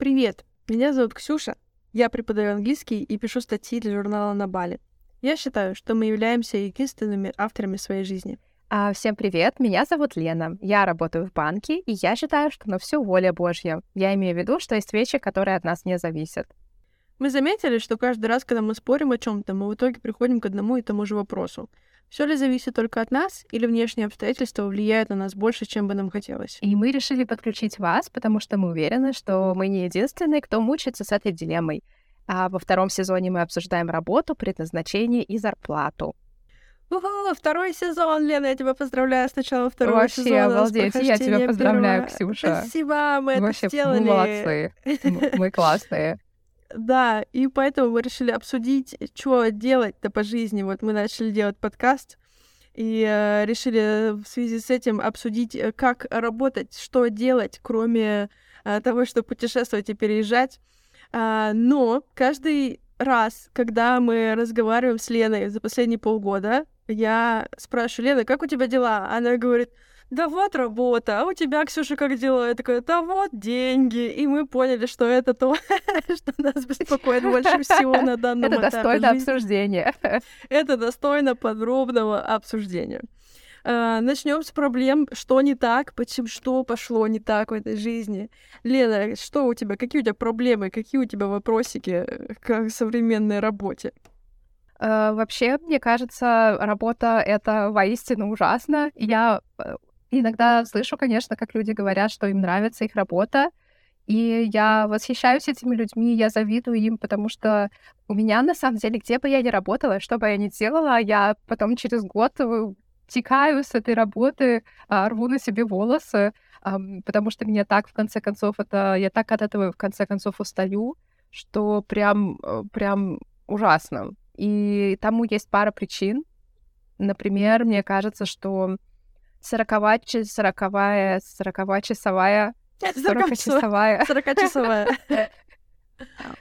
Привет, меня зовут Ксюша. Я преподаю английский и пишу статьи для журнала «На Бали». Я считаю, что мы являемся единственными авторами своей жизни. А, всем привет, меня зовут Лена. Я работаю в банке, и я считаю, что на все воля Божья. Я имею в виду, что есть вещи, которые от нас не зависят. Мы заметили, что каждый раз, когда мы спорим о чем-то, мы в итоге приходим к одному и тому же вопросу. Все ли зависит только от нас, или внешние обстоятельства влияют на нас больше, чем бы нам хотелось? И мы решили подключить вас, потому что мы уверены, что мы не единственные, кто мучается с этой дилеммой. А во втором сезоне мы обсуждаем работу, предназначение и зарплату. Уху, второй сезон, Лена, я тебя поздравляю с начала второго Вообще, сезона. с обалдеть, я тебя поздравляю, первого. Ксюша. Спасибо, мы Вообще, это сделали. мы молодцы. Мы классные. Да, и поэтому мы решили обсудить, что делать-то по жизни. Вот мы начали делать подкаст, и э, решили в связи с этим обсудить, э, как работать, что делать, кроме э, того, чтобы путешествовать и переезжать. А, но каждый раз, когда мы разговариваем с Леной за последние полгода, я спрашиваю, Лена, как у тебя дела? Она говорит, да вот работа, а у тебя, Ксюша, как дела? Я такая, да вот деньги. И мы поняли, что это то, что нас беспокоит больше всего на данном Это этапе достойно жизни. обсуждения. Это достойно подробного обсуждения. Начнем с проблем, что не так, почему что пошло не так в этой жизни. Лена, что у тебя, какие у тебя проблемы, какие у тебя вопросики к современной работе? Э, Вообще, мне кажется, работа — это воистину ужасно. Я э, иногда слышу, конечно, как люди говорят, что им нравится их работа, и я восхищаюсь этими людьми, я завидую им, потому что у меня, на самом деле, где бы я ни работала, что бы я ни делала, я потом через год э, текаю с этой работы, а, рву на себе волосы, потому что мне так, в конце концов, это... Я так от этого, в конце концов, устаю, что прям, э, прям ужасно. И тому есть пара причин. Например, мне кажется, что 40 сороковая, сороковая-часовая, 40-часовая, 40-часовая.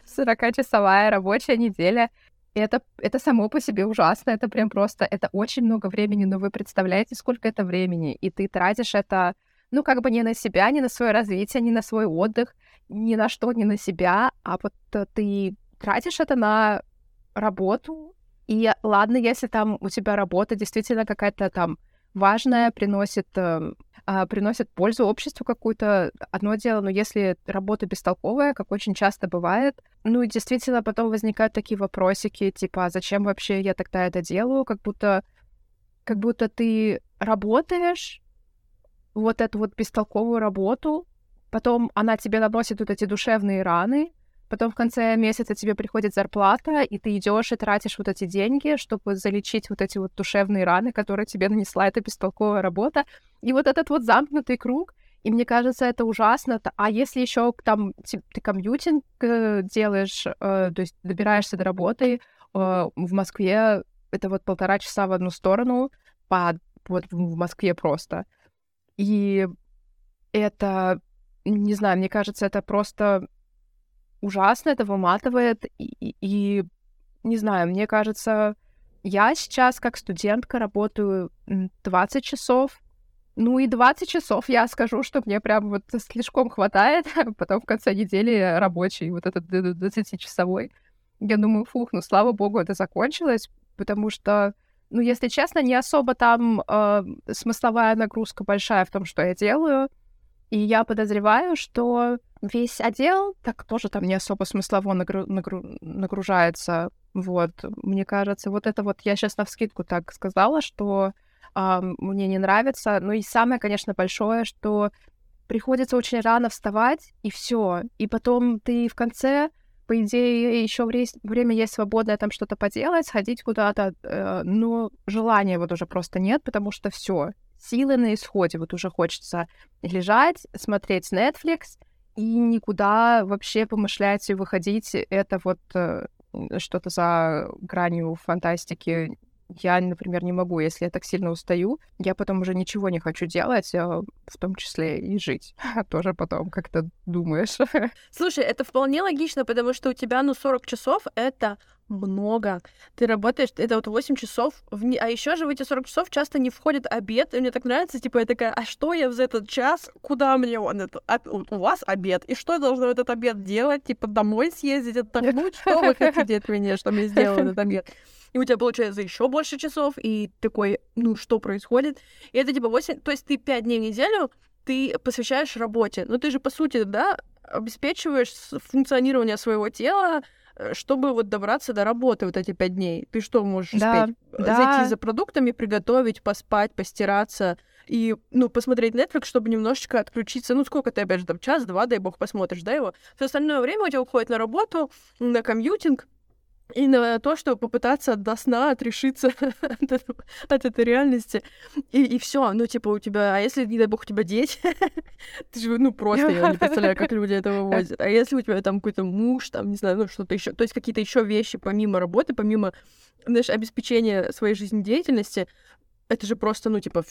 40-часовая рабочая неделя. Это, это само по себе ужасно, это прям просто, это очень много времени, но вы представляете, сколько это времени, и ты тратишь это, ну, как бы не на себя, не на свое развитие, не на свой отдых, ни на что, не на себя, а вот э, ты тратишь это на работу, и ладно, если там у тебя работа действительно какая-то там важная, приносит, а, приносит пользу обществу какую-то, одно дело, но если работа бестолковая, как очень часто бывает, ну и действительно потом возникают такие вопросики, типа, а зачем вообще я тогда это делаю, как будто, как будто ты работаешь, вот эту вот бестолковую работу, потом она тебе наносит вот эти душевные раны, Потом в конце месяца тебе приходит зарплата, и ты идешь и тратишь вот эти деньги, чтобы залечить вот эти вот душевные раны, которые тебе нанесла эта бестолковая работа. И вот этот вот замкнутый круг, и мне кажется, это ужасно. А если еще там ты комьютинг э, делаешь, э, то есть добираешься до работы э, в Москве, это вот полтора часа в одну сторону, по, вот в Москве просто. И это, не знаю, мне кажется, это просто ужасно, это выматывает. И, и- не знаю, мне кажется, я сейчас как студентка работаю м, 20 часов. Ну и 20 часов я скажу, что мне прям вот слишком хватает. Потом в конце недели рабочий, вот этот 20-часовой. Я думаю, фух, ну слава богу, это закончилось, потому что, ну, если честно, не особо там э, смысловая нагрузка большая в том, что я делаю. И я подозреваю, что весь отдел так тоже там не особо смыслово нагру- нагру- нагружается. Вот, мне кажется, вот это вот я сейчас на вскидку так сказала, что а, мне не нравится. Ну и самое, конечно, большое, что приходится очень рано вставать, и все. И потом ты в конце, по идее, еще время есть свободное там что-то поделать, сходить куда-то, э, но желания вот уже просто нет, потому что все, силы на исходе, вот уже хочется лежать, смотреть Netflix и никуда вообще помышлять и выходить. Это вот э, что-то за гранью фантастики. Я, например, не могу, если я так сильно устаю, я потом уже ничего не хочу делать, э, в том числе и жить. Тоже потом как-то думаешь. Слушай, это вполне логично, потому что у тебя, ну, 40 часов — это много. Ты работаешь, это вот 8 часов, в не... а еще же в эти 40 часов часто не входит обед, и мне так нравится, типа, я такая, а что я за этот час, куда мне он, это, а, у вас обед, и что я должна в этот обед делать, типа, домой съездить, отдохнуть, что вы хотите от меня, что мне сделал этот обед? И у тебя получается еще больше часов, и такой, ну, что происходит? И это типа 8, то есть ты 5 дней в неделю ты посвящаешь работе. Но ты же, по сути, да, обеспечиваешь функционирование своего тела, чтобы вот добраться до работы вот эти пять дней. Ты что можешь да, успеть? Да. Зайти за продуктами, приготовить, поспать, постираться и, ну, посмотреть Netflix, чтобы немножечко отключиться. Ну, сколько ты, опять же, там, час-два, дай бог, посмотришь, да, его. Все остальное время у тебя уходит на работу, на комьютинг, и на то, чтобы попытаться до сна отрешиться от, этого, от этой реальности. И, и все. Ну, типа, у тебя. А если, не дай бог, у тебя дети, ты же, ну, просто я не представляю, как люди это вывозят. А если у тебя там какой-то муж, там, не знаю, ну, что-то еще. То есть какие-то еще вещи помимо работы, помимо, знаешь, обеспечения своей жизнедеятельности, это же просто, ну, типа,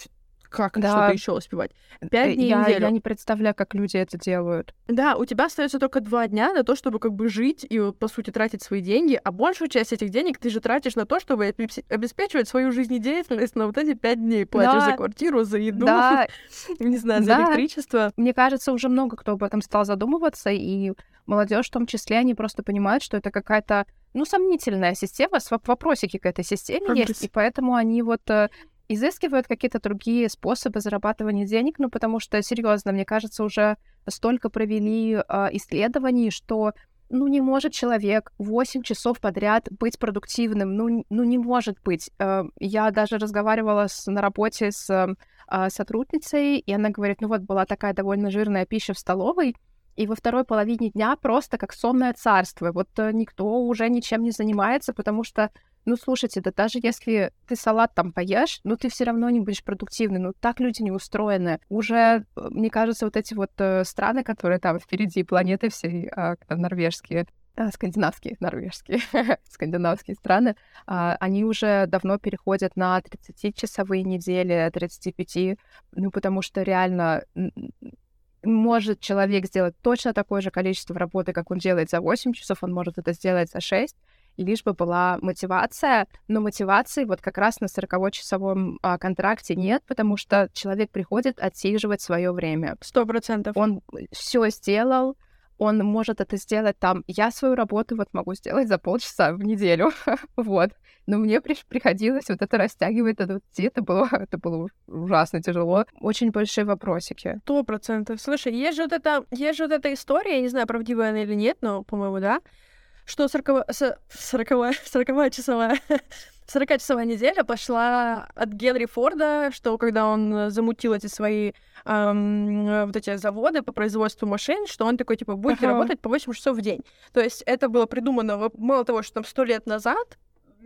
как да. что-то еще успевать. Пять э, дней я, в неделю. Я не представляю, как люди это делают. Да, у тебя остается только два дня на то, чтобы как бы жить и, по сути, тратить свои деньги, а большую часть этих денег ты же тратишь на то, чтобы обеспечивать свою жизнедеятельность на вот эти пять дней. Платишь да. за квартиру, за еду, да. не знаю, за да. электричество. Мне кажется, уже много кто об этом стал задумываться, и молодежь в том числе, они просто понимают, что это какая-то ну, сомнительная система, вопросики к этой системе Прогресс. есть, и поэтому они вот э, изыскивают какие-то другие способы зарабатывания денег, ну, потому что, серьезно, мне кажется, уже столько провели э, исследований, что ну, не может человек 8 часов подряд быть продуктивным, ну, ну не может быть. Э, я даже разговаривала с, на работе с э, сотрудницей, и она говорит, ну вот была такая довольно жирная пища в столовой, и во второй половине дня просто как сонное царство. Вот э, никто уже ничем не занимается, потому что ну, слушайте, да даже если ты салат там поешь, ну, ты все равно не будешь продуктивный. Ну, так люди не устроены. Уже, э, мне кажется, вот эти вот э, страны, которые там впереди планеты всей, э, норвежские, э, скандинавские, норвежские, скандинавские страны, э, они уже давно переходят на 30-часовые недели, 35, ну, потому что реально может человек сделать точно такое же количество работы, как он делает за 8 часов, он может это сделать за 6, лишь бы была мотивация, но мотивации вот как раз на 40-часовом а, контракте нет, потому что человек приходит отсиживать свое время. Сто процентов. Он все сделал, он может это сделать там. Я свою работу вот могу сделать за полчаса в неделю, вот. Но мне при приходилось вот это растягивать, это, это было, это было ужасно тяжело. Очень большие вопросики. Сто процентов. Слушай, есть же вот это, есть же вот эта история, я не знаю, правдивая она или нет, но, по-моему, да, что 40 40 40 часовая 40-часовая неделя пошла от Генри Форда, что когда он замутил эти свои эм, вот эти заводы по производству машин, что он такой, типа, будете ага. работать по 8 часов в день. То есть это было придумано мало того, что там сто лет назад,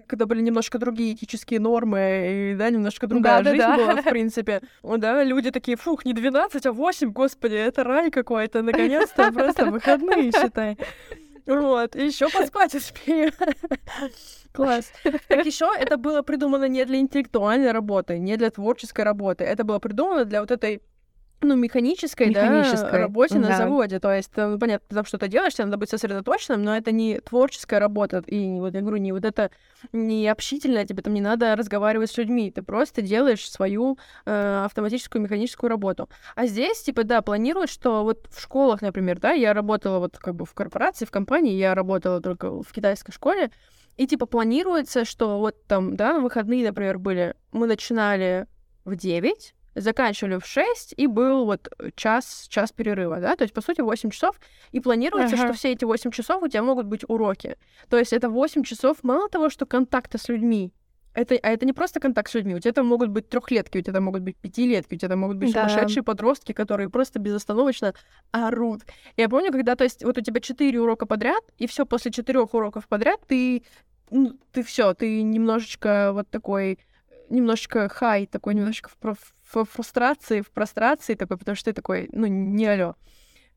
когда были немножко другие этические нормы, и, да, немножко другая да, жизнь да, была, в принципе. Да, люди такие, фух, не 12, а 8, господи, это рай какой-то, наконец-то, просто выходные, считай. Вот, еще поспать успею. Класс. Так еще это было придумано не для интеллектуальной работы, не для творческой работы. Это было придумано для вот этой ну, механической, механической. Да, работе да. на заводе. То есть, там, понятно, ты там что-то делаешь, тебе надо быть сосредоточенным, но это не творческая работа. И вот я говорю, не вот это не общительное, тебе там не надо разговаривать с людьми. Ты просто делаешь свою э, автоматическую механическую работу. А здесь, типа, да, планируют, что вот в школах, например, да, я работала вот как бы в корпорации, в компании, я работала только в китайской школе, и типа планируется, что вот там, да, выходные, например, были, мы начинали в 9, заканчивали в 6, и был вот час, час перерыва, да, то есть, по сути, 8 часов, и планируется, ага. что все эти 8 часов у тебя могут быть уроки. То есть это 8 часов мало того, что контакта с людьми, это, а это не просто контакт с людьми. У тебя там могут быть трехлетки, у тебя там могут быть пятилетки, у тебя там могут быть да. сумасшедшие подростки, которые просто безостановочно орут. Я помню, когда, то есть, вот у тебя четыре урока подряд, и все после четырех уроков подряд ты, ну, ты все, ты немножечко вот такой, немножечко хай, такой немножечко в, в фрустрации, в прострации такой, потому что ты такой, ну, не алё.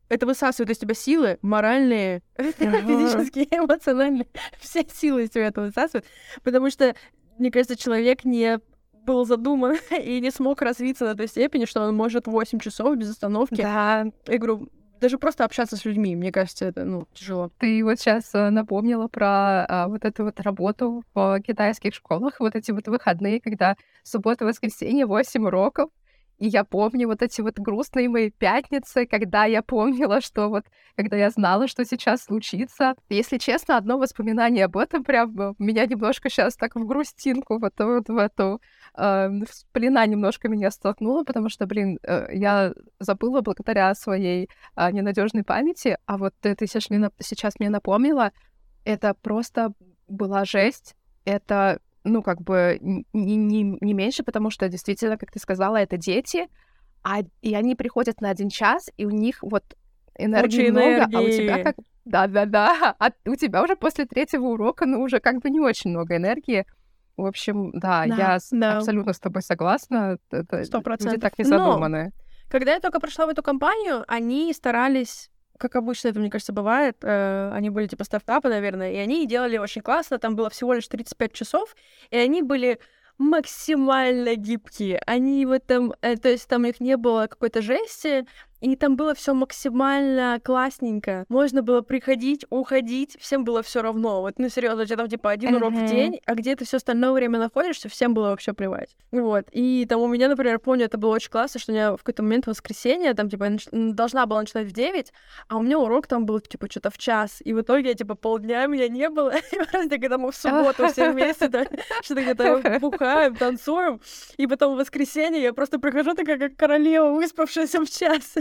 Это высасывает из тебя силы моральные, физические, эмоциональные. Все силы из тебя это высасывает. Потому что, мне кажется, человек не был задуман и не смог развиться на той степени, что он может 8 часов без остановки. Да. Говорю, даже просто общаться с людьми, мне кажется, это, ну, тяжело. Ты вот сейчас э, напомнила про а, вот эту вот работу в китайских школах, вот эти вот выходные, когда суббота-воскресенье, 8 уроков, и я помню вот эти вот грустные мои пятницы, когда я помнила, что вот, когда я знала, что сейчас случится. Если честно, одно воспоминание об этом прям э, меня немножко сейчас так в грустинку, вот, вот в эту э, плена немножко меня столкнуло, потому что, блин, э, я забыла благодаря своей э, ненадежной памяти, а вот ты, ты сейчас, сейчас мне напомнила, это просто была жесть. Это ну, как бы не, не, не меньше, потому что действительно, как ты сказала, это дети, а, и они приходят на один час, и у них вот энергии Очень много, энергии. а у тебя как... Да-да-да, а у тебя уже после третьего урока, ну, уже как бы не очень много энергии. В общем, да, да я да. абсолютно с тобой согласна. Сто процентов. Люди так не задуманы. Но, когда я только пришла в эту компанию, они старались как обычно это, мне кажется, бывает, э, они были типа стартапы, наверное, и они делали очень классно, там было всего лишь 35 часов, и они были максимально гибкие. Они в этом, э, то есть там их не было какой-то жести, и там было все максимально классненько. Можно было приходить, уходить, всем было все равно. Вот, ну, серьезно, у тебя там типа один uh-huh. урок в день, а где ты все остальное время находишься, всем было вообще плевать. Вот. И там у меня, например, помню, это было очень классно, что у меня в какой-то момент в воскресенье, там, типа, нач... должна была начинать в 9, а у меня урок там был, типа, что-то в час. И в итоге, типа, полдня меня не было. И просто, когда мы в субботу все вместе, что-то где-то бухаем, танцуем, и потом в воскресенье я просто прихожу такая, как королева, выспавшаяся в час.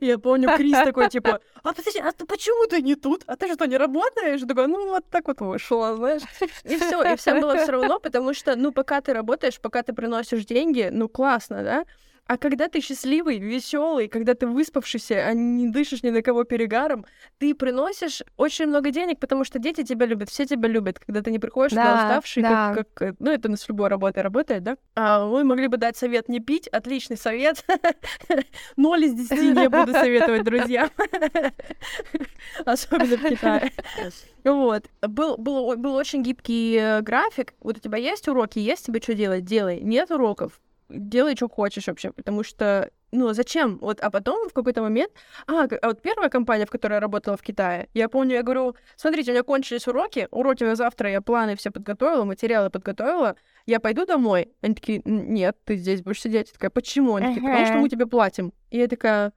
Я помню, Крис такой, типа, а подожди, а ты почему ты не тут? А ты что, не работаешь? Такой, ну вот так вот вышла, знаешь. И все, и всем было все равно, потому что, ну, пока ты работаешь, пока ты приносишь деньги, ну, классно, да? А когда ты счастливый, веселый, когда ты выспавшийся, а не дышишь ни на кого перегаром, ты приносишь очень много денег, потому что дети тебя любят, все тебя любят. Когда ты не приходишь да, туда уставший, да. как, как... Ну, это с любой работой работает, да? А мы могли бы дать совет не пить. Отличный совет. Ноль из десяти не буду советовать друзьям. Особенно в Китае. Вот. Был, был, был очень гибкий э, график. Вот у тебя есть уроки, есть тебе что делать? Делай. Нет уроков? Делай, что хочешь вообще, потому что, ну, зачем? Вот, а потом в какой-то момент... А, а вот первая компания, в которой я работала в Китае, я помню, я говорю, смотрите, у меня кончились уроки, уроки на завтра, я планы все подготовила, материалы подготовила, я пойду домой. Они такие, нет, ты здесь будешь сидеть. Я такая, почему? Они такие, потому что мы тебе платим. И я такая,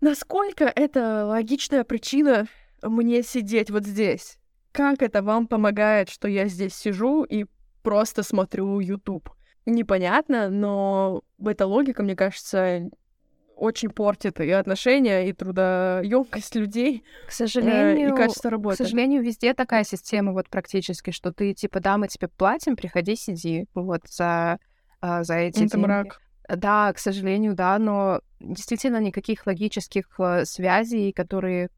насколько это логичная причина мне сидеть вот здесь? Как это вам помогает, что я здесь сижу и просто смотрю YouTube? Непонятно, но эта логика, мне кажется, очень портит и отношения, и трудоемкость людей, к сожалению, э, и качество работы. К сожалению, везде такая система вот практически, что ты типа, да, мы тебе платим, приходи, сиди, вот за а, за эти Это деньги. мрак. Да, к сожалению, да, но действительно никаких логических э, связей, которые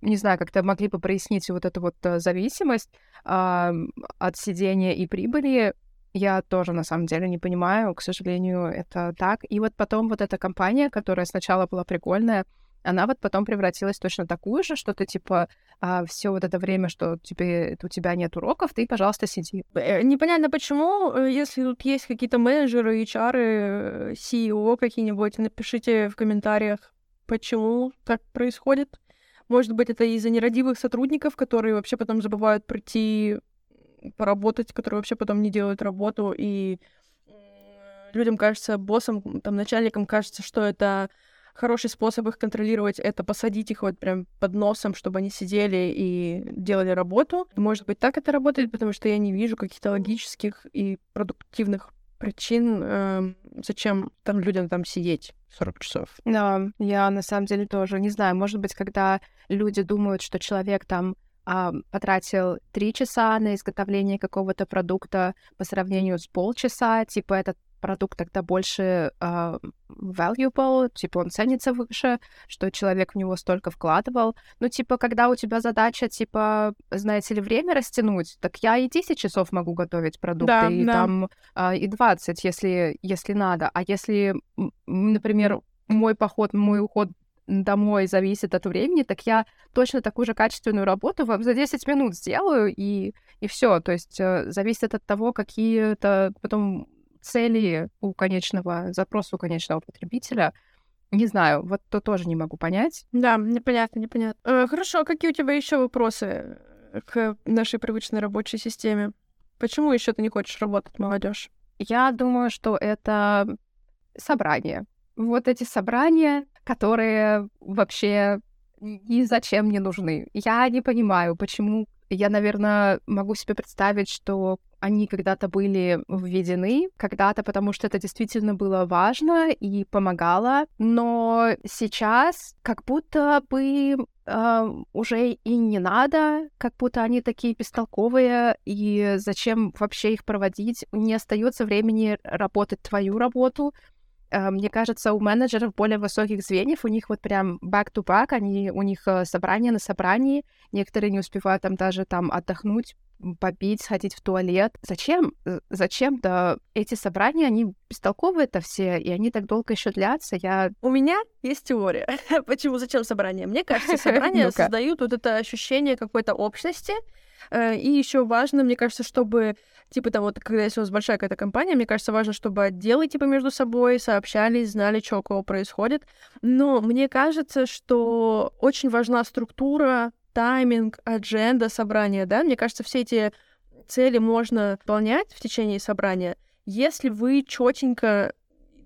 не знаю, как-то могли бы прояснить вот эту вот э, зависимость э, от сидения и прибыли, я тоже, на самом деле, не понимаю. К сожалению, это так. И вот потом вот эта компания, которая сначала была прикольная, она вот потом превратилась точно такую же, что ты, типа, а, все вот это время, что тебе, у тебя нет уроков, ты, пожалуйста, сиди. Э, непонятно почему, э, если тут есть какие-то менеджеры, HR, CEO какие-нибудь, напишите в комментариях, почему так происходит. Может быть, это из-за нерадивых сотрудников, которые вообще потом забывают прийти поработать, которые вообще потом не делают работу, и людям кажется, боссам, там, начальникам кажется, что это хороший способ их контролировать, это посадить их вот прям под носом, чтобы они сидели и делали работу. Может быть, так это работает, потому что я не вижу каких-то логических и продуктивных причин, э, зачем там людям там сидеть 40 часов. Да, я на самом деле тоже не знаю. Может быть, когда люди думают, что человек там а, потратил три часа на изготовление какого-то продукта по сравнению с полчаса, типа этот продукт тогда больше uh, valuable, типа он ценится выше, что человек в него столько вкладывал. Ну, типа, когда у тебя задача, типа, знаете ли, время растянуть, так я и 10 часов могу готовить продукты, да, и да. там uh, и 20, если, если надо. А если, например, мой поход, мой уход домой зависит от времени, так я точно такую же качественную работу вам за 10 минут сделаю, и, и все. То есть э, зависит от того, какие это потом цели у конечного, запроса у конечного потребителя. Не знаю, вот то тоже не могу понять. Да, непонятно, непонятно. Э, хорошо, а какие у тебя еще вопросы к нашей привычной рабочей системе? Почему еще ты не хочешь работать, молодежь? Я думаю, что это собрания. Вот эти собрания, которые вообще ни зачем не нужны. Я не понимаю, почему. Я, наверное, могу себе представить, что они когда-то были введены, когда-то потому что это действительно было важно и помогало, но сейчас как будто бы э, уже и не надо, как будто они такие бестолковые, и зачем вообще их проводить? Не остается времени работать твою работу, мне кажется, у менеджеров более высоких звеньев, у них вот прям back-to-back, они, у них э, собрание на собрании, некоторые не успевают там даже там отдохнуть, попить, сходить в туалет. Зачем? Э, зачем-то эти собрания, они бестолковые-то все, и они так долго еще длятся. Я... У меня есть теория. Почему? Зачем собрания? Мне кажется, собрания создают вот это ощущение какой-то общности, Э, и еще важно, мне кажется, чтобы, типа, там вот, когда если у вас большая какая-то компания, мне кажется, важно, чтобы отделы, типа, между собой сообщались, знали, что у кого происходит. Но мне кажется, что очень важна структура, тайминг, адженда собрания, да? Мне кажется, все эти цели можно выполнять в течение собрания, если вы четенько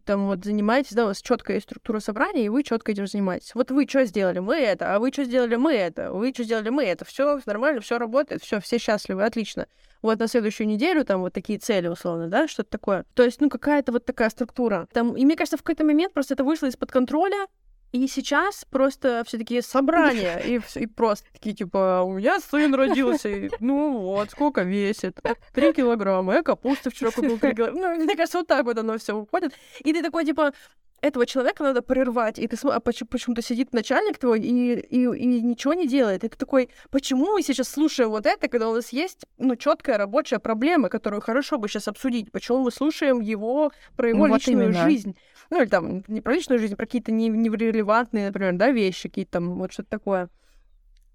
там вот занимаетесь, да, у вас четкая структура собрания, и вы четко этим занимаетесь. Вот вы что сделали? Мы это, а вы что сделали? Мы это, вы что сделали? Мы это. Все нормально, все работает, все, все счастливы, отлично. Вот на следующую неделю там вот такие цели, условно, да, что-то такое. То есть, ну, какая-то вот такая структура. Там, и мне кажется, в какой-то момент просто это вышло из-под контроля, и сейчас просто все такие собрания, и, и просто такие, типа, у меня сын родился, и, ну вот, сколько весит? Три килограмма. Я капусты вчера купил три килограмма. Ну, мне кажется, вот так вот оно все уходит. И ты такой, типа, этого человека надо прервать, и ты а почему-то сидит начальник твой и, и, и ничего не делает. И ты такой, почему мы сейчас слушаем вот это, когда у нас есть ну, четкая рабочая проблема, которую хорошо бы сейчас обсудить? Почему мы слушаем его про его ну, личную вот жизнь? ну, или там не про личную жизнь, а про какие-то нерелевантные, например, да, вещи, какие-то там, вот что-то такое.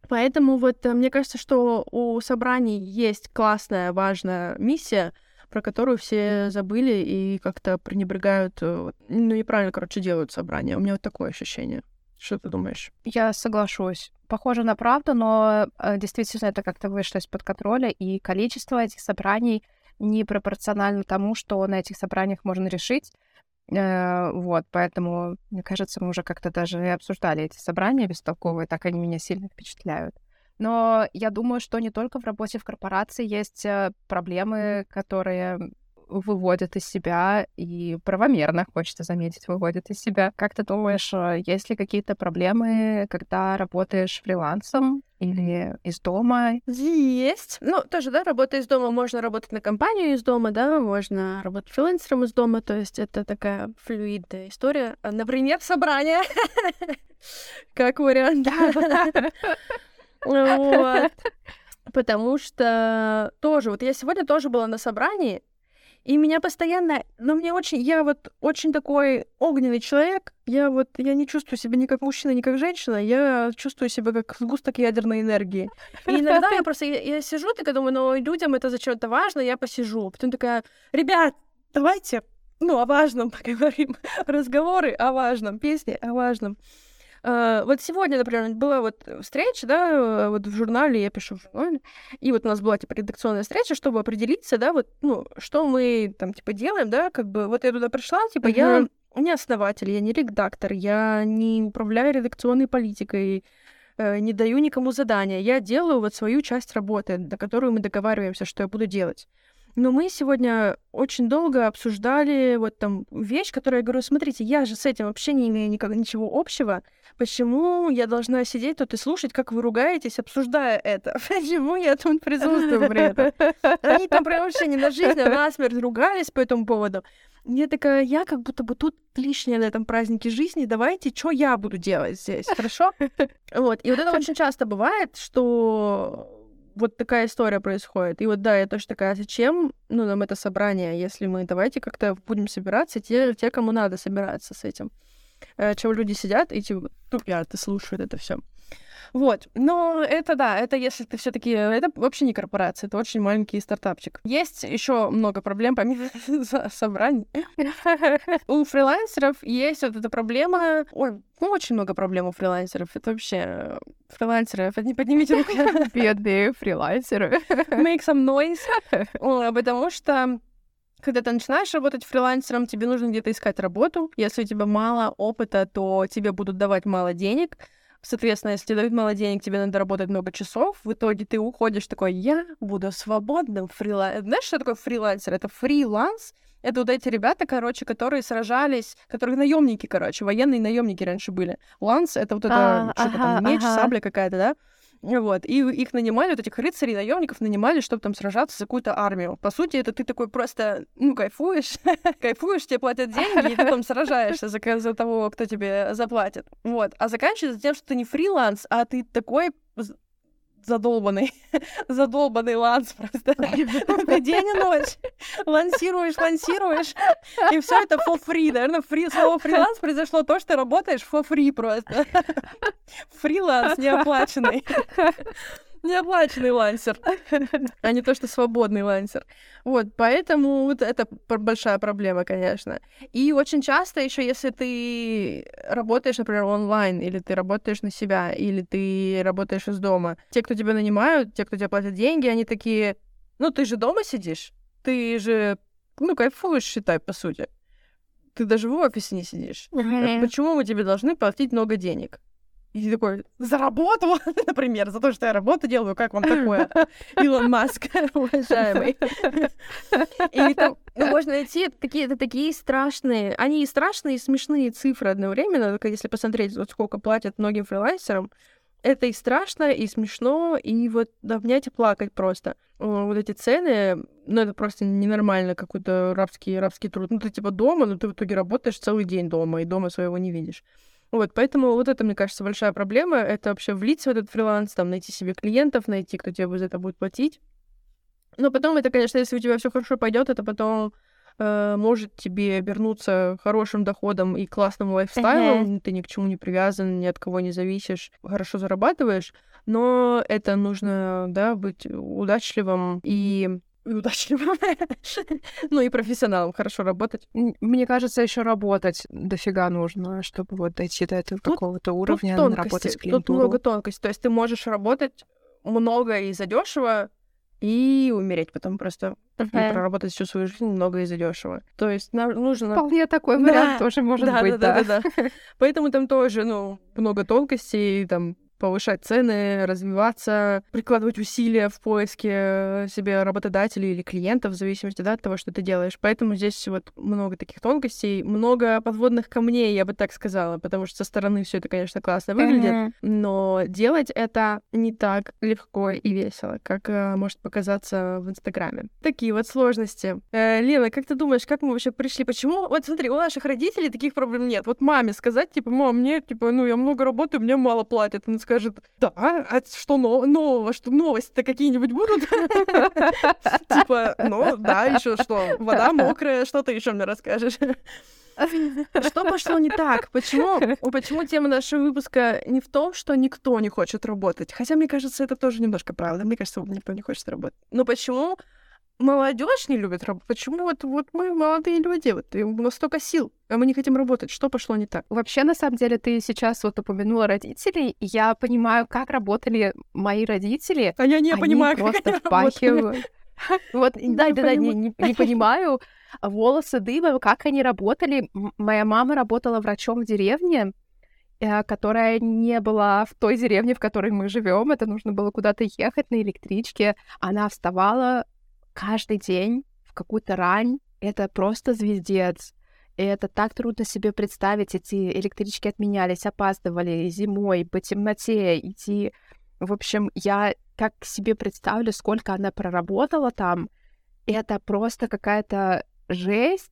Поэтому вот э, мне кажется, что у собраний есть классная, важная миссия, про которую все забыли и как-то пренебрегают, э, ну, неправильно, короче, делают собрания. У меня вот такое ощущение. Что ты думаешь? Я соглашусь. Похоже на правду, но э, действительно это как-то вышло из-под контроля, и количество этих собраний не пропорционально тому, что на этих собраниях можно решить. Э, вот, поэтому, мне кажется, мы уже как-то даже и обсуждали эти собрания бестолковые, так они меня сильно впечатляют. Но я думаю, что не только в работе в корпорации есть э, проблемы, которые выводят из себя и правомерно, хочется заметить, выводят из себя. Как ты думаешь, э, есть ли какие-то проблемы, когда работаешь фрилансом или из дома? Есть. Ну, тоже, да, работая из дома, можно работать на компанию из дома, да, можно работать фрилансером из дома, то есть это такая флюидная история. Например, собрание. Как вариант. Вот. Потому что тоже, вот я сегодня тоже была на собрании, и меня постоянно, но мне очень, я вот очень такой огненный человек, я вот, я не чувствую себя ни как мужчина, ни как женщина, я чувствую себя как сгусток ядерной энергии. И иногда я просто, я, я сижу, такая думаю, ну, людям это зачем-то важно, я посижу. Потом такая, ребят, давайте, ну, о важном поговорим. Разговоры о важном, песни о важном. Uh, вот сегодня, например, была вот встреча, да, вот в журнале, я пишу в журнале, и вот у нас была, типа, редакционная встреча, чтобы определиться, да, вот, ну, что мы там, типа, делаем, да, как бы, вот я туда пришла, типа, я не основатель, я не редактор, я не управляю редакционной политикой, э, не даю никому задания, я делаю вот свою часть работы, на которую мы договариваемся, что я буду делать. Но мы сегодня очень долго обсуждали вот там вещь, которую я говорю, смотрите, я же с этим вообще не имею никак, ничего общего. Почему я должна сидеть тут и слушать, как вы ругаетесь, обсуждая это? Почему я тут присутствую при этом? Они там прям вообще не на жизнь, а на смерть ругались по этому поводу. Я такая, я как будто бы тут лишняя на этом празднике жизни, давайте, что я буду делать здесь, хорошо? Вот, и вот это очень часто бывает, что вот такая история происходит. И вот да, я тоже такая, зачем, ну, нам это собрание, если мы давайте как-то будем собираться, те, те, кому надо собираться с этим. э, чем люди сидят и типа тупят и слушают это все. Вот. Но это да, это если ты все-таки. Это вообще не корпорация, это очень маленький стартапчик. Есть еще много проблем, помимо собраний. У фрилансеров есть вот эта проблема. Ой, ну, очень много проблем у фрилансеров. Это вообще фрилансеры. Поднимите руки. Бедные фрилансеры. Make some noise. Потому что когда ты начинаешь работать фрилансером, тебе нужно где-то искать работу. Если у тебя мало опыта, то тебе будут давать мало денег. Соответственно, если тебе дают мало денег, тебе надо работать много часов. В итоге ты уходишь такой, я буду свободным фрилансером. Знаешь, что такое фрилансер? Это фриланс. Это вот эти ребята, короче, которые сражались, которые наемники, короче, военные наемники раньше были. Ланс — это вот это, а, что-то ага, там, меч, ага. сабля какая-то, да? Вот. И их нанимали, вот этих рыцарей, наемников нанимали, чтобы там сражаться за какую-то армию. По сути, это ты такой просто, ну, кайфуешь, кайфуешь, тебе платят деньги, и ты там сражаешься за, за того, кто тебе заплатит. Вот. А заканчивается тем, что ты не фриланс, а ты такой задолбанный, задолбанный ланс просто. День и ночь. Лансируешь, лансируешь. И все это for free. Наверное, фри, слово фриланс произошло то, что ты работаешь for free просто. Фриланс неоплаченный. Неоплаченный лансер, а не то, что свободный лансер. Вот, поэтому вот это большая проблема, конечно. И очень часто еще, если ты работаешь, например, онлайн, или ты работаешь на себя, или ты работаешь из дома, те, кто тебя нанимают, те, кто тебе платят деньги, они такие, ну, ты же дома сидишь, ты же, ну, кайфуешь, считай, по сути. Ты даже в офисе не сидишь. Почему мы тебе должны платить много денег? И ты такой, за работу, например, за то, что я работу делаю, как вам такое, Илон Маск, уважаемый. И там можно найти какие-то такие страшные, они и страшные, и смешные цифры одновременно, только если посмотреть, вот сколько платят многим фрилансерам, это и страшно, и смешно, и вот обнять и плакать просто. Вот эти цены, ну, это просто ненормально, какой-то рабский, рабский труд. Ну, ты типа дома, но ты в итоге работаешь целый день дома, и дома своего не видишь. Вот, поэтому вот это, мне кажется, большая проблема. Это вообще влиться в этот фриланс, там, найти себе клиентов, найти, кто тебе за это будет платить. Но потом это, конечно, если у тебя все хорошо пойдет, это потом э, может тебе вернуться хорошим доходом и классным лайфстайлом. Uh-huh. Ты ни к чему не привязан, ни от кого не зависишь, хорошо зарабатываешь. Но это нужно, да, быть удачливым и и удачливым, ну и профессионалом, хорошо работать. Мне кажется, еще работать дофига нужно, чтобы вот дойти до этого какого-то уровня, тут работать с Тут много тонкостей. То есть ты можешь работать много и задешево, и умереть потом просто. Uh-huh. И проработать всю свою жизнь много и задешево. То есть нам нужно... Вполне такой вариант да. тоже может да, быть, да. Да, да, да. Поэтому там тоже, ну, много тонкостей, там повышать цены, развиваться, прикладывать усилия в поиске себе работодателей или клиентов, в зависимости да, от того, что ты делаешь. Поэтому здесь вот много таких тонкостей, много подводных камней, я бы так сказала, потому что со стороны все это, конечно, классно выглядит, mm-hmm. но делать это не так легко и весело, как э, может показаться в Инстаграме. Такие вот сложности. Э, Лена, как ты думаешь, как мы вообще пришли? Почему? Вот смотри, у наших родителей таких проблем нет. Вот маме сказать, типа, мам, мне, типа, ну, я много работаю, мне мало платят. Она скажет, да, а что нового, что новости-то какие-нибудь будут? Типа, ну, да, еще что, вода мокрая, что ты еще мне расскажешь? Что пошло не так? Почему, почему тема нашего выпуска не в том, что никто не хочет работать? Хотя, мне кажется, это тоже немножко правда. Мне кажется, никто не хочет работать. Но почему молодежь не любит работать. Почему вот, вот мы молодые люди, вот у нас столько сил, а мы не хотим работать? Что пошло не так? Вообще, на самом деле, ты сейчас вот упомянула родителей, и я понимаю, как работали мои родители. А я не они понимаю, просто как впахивают. Вот, да, да, да, не понимаю. Волосы дыбом, как они работали. Моя мама работала врачом в деревне, э, которая не была в той деревне, в которой мы живем. Это нужно было куда-то ехать на электричке. Она вставала каждый день в какую-то рань, это просто звездец. И это так трудно себе представить. Эти электрички отменялись, опаздывали зимой, по темноте идти. В общем, я как себе представлю, сколько она проработала там. Это просто какая-то жесть.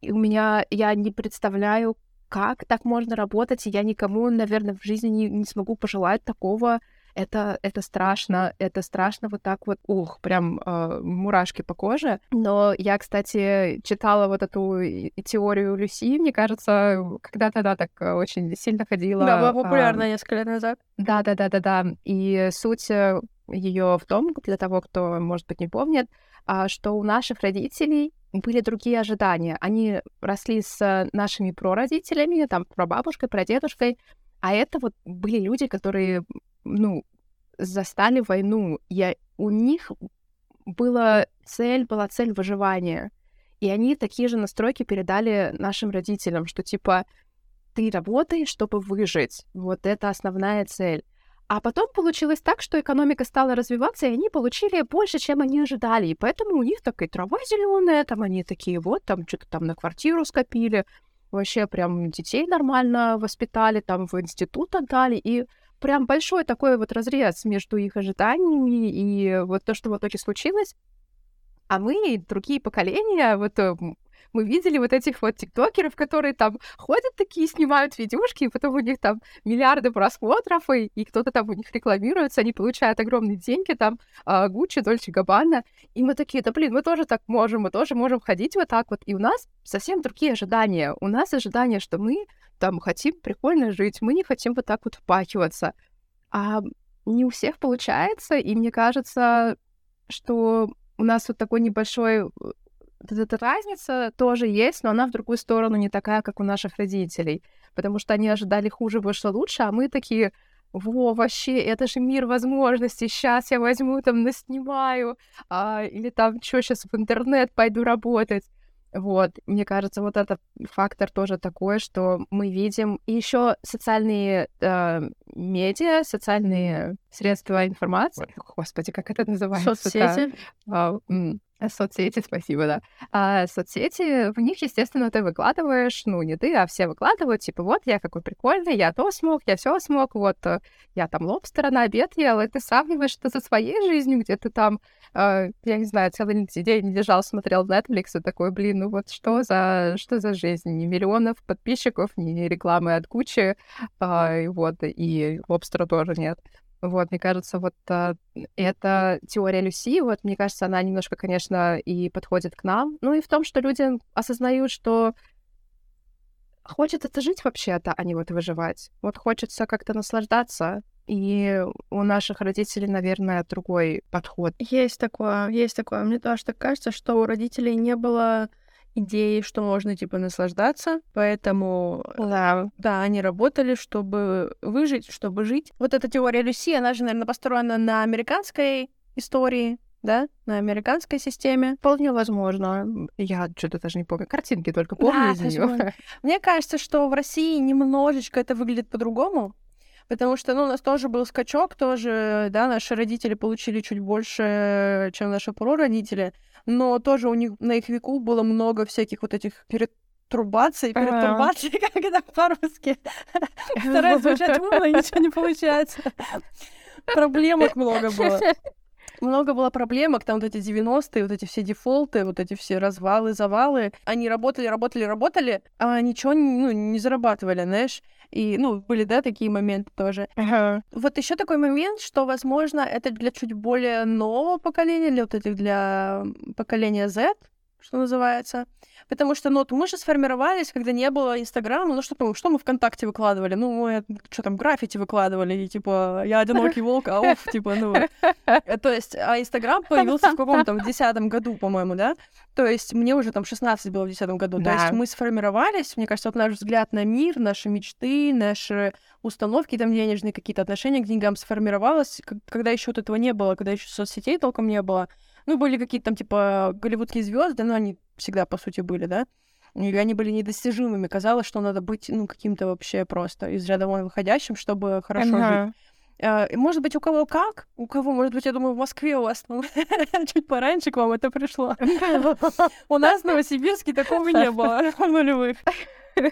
И у меня, я не представляю, как так можно работать, и я никому, наверное, в жизни не, не смогу пожелать такого это, это страшно, это страшно вот так вот, ух, прям э, мурашки по коже. Но я, кстати, читала вот эту теорию Люси, мне кажется, когда-то она так э, очень сильно ходила. Да, была популярна э, несколько лет назад. Да, да, да, да, да. И суть э, ее в том, для того, кто, может быть, не помнит, а, что у наших родителей были другие ожидания. Они росли с нашими прародителями, там, прабабушкой, прадедушкой, а это вот были люди, которые, ну, застали войну. Я, у них была цель, была цель выживания. И они такие же настройки передали нашим родителям, что типа ты работаешь, чтобы выжить. Вот это основная цель. А потом получилось так, что экономика стала развиваться, и они получили больше, чем они ожидали. И поэтому у них такая трава зеленая, там они такие вот, там что-то там на квартиру скопили, вообще прям детей нормально воспитали, там в институт отдали, и прям большой такой вот разрез между их ожиданиями и вот то, что в итоге случилось. А мы, другие поколения, вот э, мы видели вот этих вот тиктокеров, которые там ходят такие, снимают видюшки, и потом у них там миллиарды просмотров, и, и кто-то там у них рекламируется, они получают огромные деньги, там, Гуччи, Дольче Габбана, и мы такие, да блин, мы тоже так можем, мы тоже можем ходить вот так вот, и у нас совсем другие ожидания. У нас ожидания, что мы там хотим прикольно жить, мы не хотим вот так вот впахиваться. А не у всех получается, и мне кажется, что у нас вот такой небольшой эта разница тоже есть, но она в другую сторону не такая, как у наших родителей. Потому что они ожидали хуже, вышло лучше, а мы такие, во, вообще, это же мир возможностей, сейчас я возьму там, наснимаю, а, или там, что, сейчас в интернет пойду работать. Вот, мне кажется, вот этот фактор тоже такой, что мы видим. И еще социальные э, медиа, социальные средства информации. Господи, как это называется? Соцсети. А, Соцсети, спасибо, да. А соцсети, в них, естественно, ты выкладываешь, ну, не ты, а все выкладывают, типа, вот, я какой прикольный, я то смог, я все смог, вот, э, я там лобстера на обед ел, и ты сравниваешь это со своей жизнью, где ты там, э, я не знаю, целый день лежал, смотрел Netflix, и такой, блин, ну вот что за, что за жизнь? Ни миллионов подписчиков, ни рекламы от кучи, э, вот, и лобстера тоже нет. Вот, мне кажется, вот а, эта теория Люси, вот, мне кажется, она немножко, конечно, и подходит к нам. Ну и в том, что люди осознают, что хочется это жить вообще-то, а не вот выживать. Вот хочется как-то наслаждаться. И у наших родителей, наверное, другой подход. Есть такое, есть такое. Мне тоже так кажется, что у родителей не было идеи, что можно, типа, наслаждаться, поэтому, да, да они работали, чтобы выжить, чтобы жить. Вот эта теория Люси, она же, наверное, построена на американской истории, да, на американской системе. Вполне возможно. Я что-то даже не помню. Картинки только помню да, из нее. Мне кажется, что в России немножечко это выглядит по-другому. Потому что, ну, у нас тоже был скачок, тоже, да, наши родители получили чуть больше, чем наши прародители но тоже у них на их веку было много всяких вот этих перетрубаций, перетурбаций, как это по-русски. Стараюсь звучать умно, и ничего не получается. Проблемок много было. Много было проблемок, там вот эти 90-е, вот эти все дефолты, вот эти все развалы, завалы. Они работали, работали, работали, а ничего ну, не зарабатывали, знаешь. И, ну, были, да, такие моменты тоже. Uh-huh. Вот еще такой момент, что, возможно, это для чуть более нового поколения, для вот этих, для поколения Z, что называется. Потому что, ну, мы же сформировались, когда не было Инстаграма, ну, что, мы, что мы ВКонтакте выкладывали? Ну, мы, что там, граффити выкладывали, и, типа, я одинокий волк, а оф, типа, ну... Э, то есть, а Инстаграм появился в каком-то, в десятом году, по-моему, да? То есть, мне уже там 16 было в десятом году. Да. То есть, мы сформировались, мне кажется, вот наш взгляд на мир, наши мечты, наши установки, там, денежные какие-то отношения к деньгам сформировалось, когда еще вот этого не было, когда еще соцсетей толком не было. Ну, были какие-то там, типа, голливудские звезды, но они всегда, по сути, были, да? И они были недостижимыми. Казалось, что надо быть, ну, каким-то вообще просто из ряда вон выходящим, чтобы хорошо ага. жить. Uh, может быть, у кого как? У кого, может быть, я думаю, в Москве у вас ну, чуть пораньше к вам это пришло. У нас в Новосибирске такого не было в нулевых.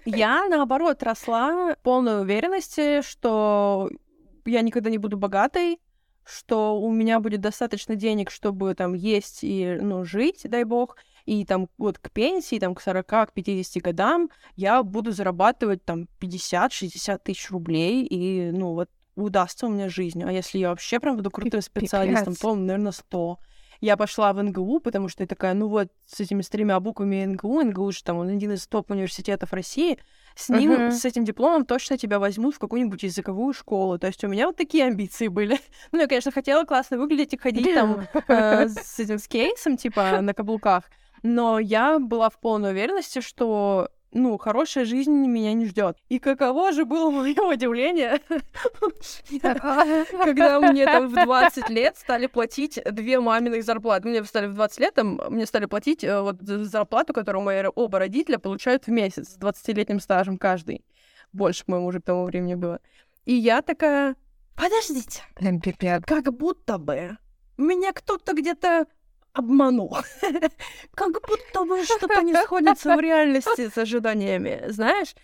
Я, наоборот, росла в полной уверенности, что я никогда не буду богатой, что у меня будет достаточно денег, чтобы там есть и, ну, жить, дай бог, и там вот к пенсии, там к 40, к 50 годам я буду зарабатывать там 50-60 тысяч рублей, и, ну, вот удастся у меня жизнь, а если я вообще прям буду крутым специалистом, то, наверное, 100. Я пошла в НГУ, потому что я такая, ну вот, с этими с тремя буквами НГУ, НГУ же там он один из топ-университетов России, с ним, uh-huh. с этим дипломом точно тебя возьмут в какую-нибудь языковую школу. То есть у меня вот такие амбиции были. Ну, я, конечно, хотела классно выглядеть и ходить там э, с этим с кейсом, типа, на каблуках, но я была в полной уверенности, что ну, хорошая жизнь меня не ждет. И каково же было мое удивление, когда мне там в 20 лет стали платить две маминых зарплаты. Мне стали в 20 лет, там, мне стали платить э, вот зарплату, которую мои оба родителя получают в месяц с 20-летним стажем каждый. Больше, по-моему, уже к тому времени было. И я такая, подождите, как будто бы меня кто-то где-то обманул. как будто бы что-то не сходится в реальности с ожиданиями, знаешь?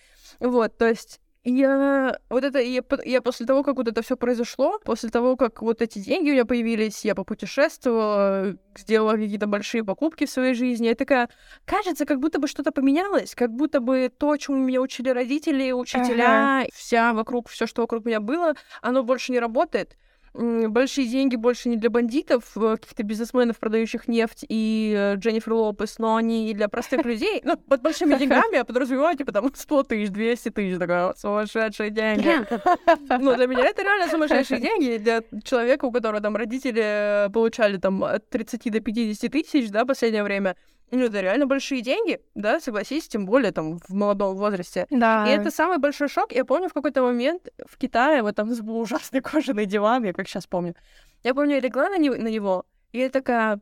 Вот, то есть я вот это я, я после того, как вот это все произошло, после того, как вот эти деньги у меня появились, я попутешествовала, сделала какие-то большие покупки в своей жизни, я такая, кажется, как будто бы что-то поменялось, как будто бы то, чему меня учили родители, учителя, ага. вся вокруг, все, что вокруг меня было, оно больше не работает большие деньги больше не для бандитов, э, каких-то бизнесменов, продающих нефть, и э, Дженнифер Лопес, но они и для простых людей. Ну, под большими деньгами я подразумеваю, типа, там, 100 тысяч, 200 тысяч, такая, сумасшедшие деньги. Ну, для меня это реально сумасшедшие деньги. Для человека, у которого там родители получали там от 30 до 50 тысяч, да, в последнее время, ну, это реально большие деньги, да, согласись, тем более там в молодом возрасте. Да. И это самый большой шок. Я помню в какой-то момент в Китае, вот там был ужасный кожаный диван, я как сейчас помню. Я помню, я легла на, него, на него, и я такая,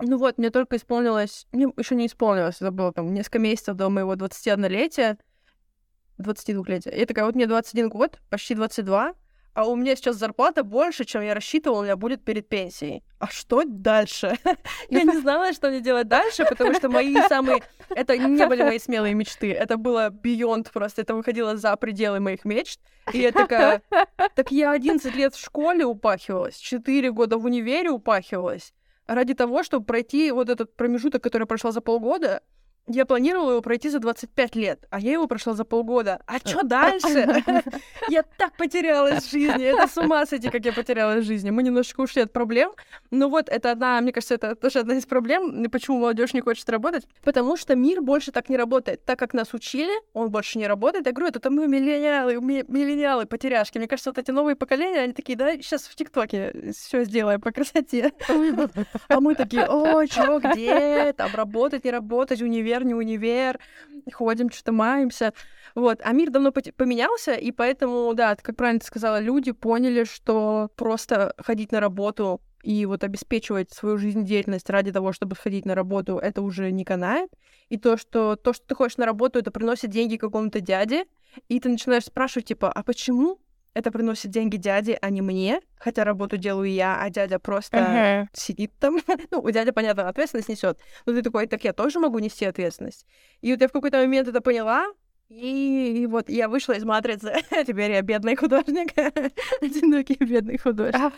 ну вот, мне только исполнилось, мне еще не исполнилось, это было там несколько месяцев до моего 21-летия, 22-летия. Я такая, вот мне 21 год, почти 22, а у меня сейчас зарплата больше, чем я рассчитывала, у меня будет перед пенсией. А что дальше? я не знала, что мне делать дальше, потому что мои самые... Это не были мои смелые мечты, это было beyond просто, это выходило за пределы моих мечт. И я такая, так я 11 лет в школе упахивалась, 4 года в универе упахивалась, ради того, чтобы пройти вот этот промежуток, который прошла за полгода, я планировала его пройти за 25 лет, а я его прошла за полгода. А что дальше? Я так потерялась в жизни. Это с ума сойти, как я потерялась в жизни. Мы немножечко ушли от проблем. Но вот это одна, мне кажется, это тоже одна из проблем, почему молодежь не хочет работать. Потому что мир больше так не работает. Так как нас учили, он больше не работает. Я говорю, это мы миллениалы, миллениалы, потеряшки. Мне кажется, вот эти новые поколения, они такие, да, сейчас в ТикТоке все сделаем по красоте. А мы такие, о, чё, где? Там работать, не работать, универ универ, не универ, ходим, что-то маемся. Вот. А мир давно поменялся, и поэтому, да, как правильно ты сказала, люди поняли, что просто ходить на работу и вот обеспечивать свою жизнедеятельность ради того, чтобы сходить на работу, это уже не канает. И то, что то, что ты ходишь на работу, это приносит деньги какому-то дяде, и ты начинаешь спрашивать, типа, а почему это приносит деньги дяде, а не мне, хотя работу делаю я, а дядя просто uh-huh. сидит там. ну, у дяди, понятно, ответственность несет. Но ты такой, так я тоже могу нести ответственность. И вот я в какой-то момент это поняла, и, и вот я вышла из матрицы. Теперь я бедный художник. Одинокий бедный художник.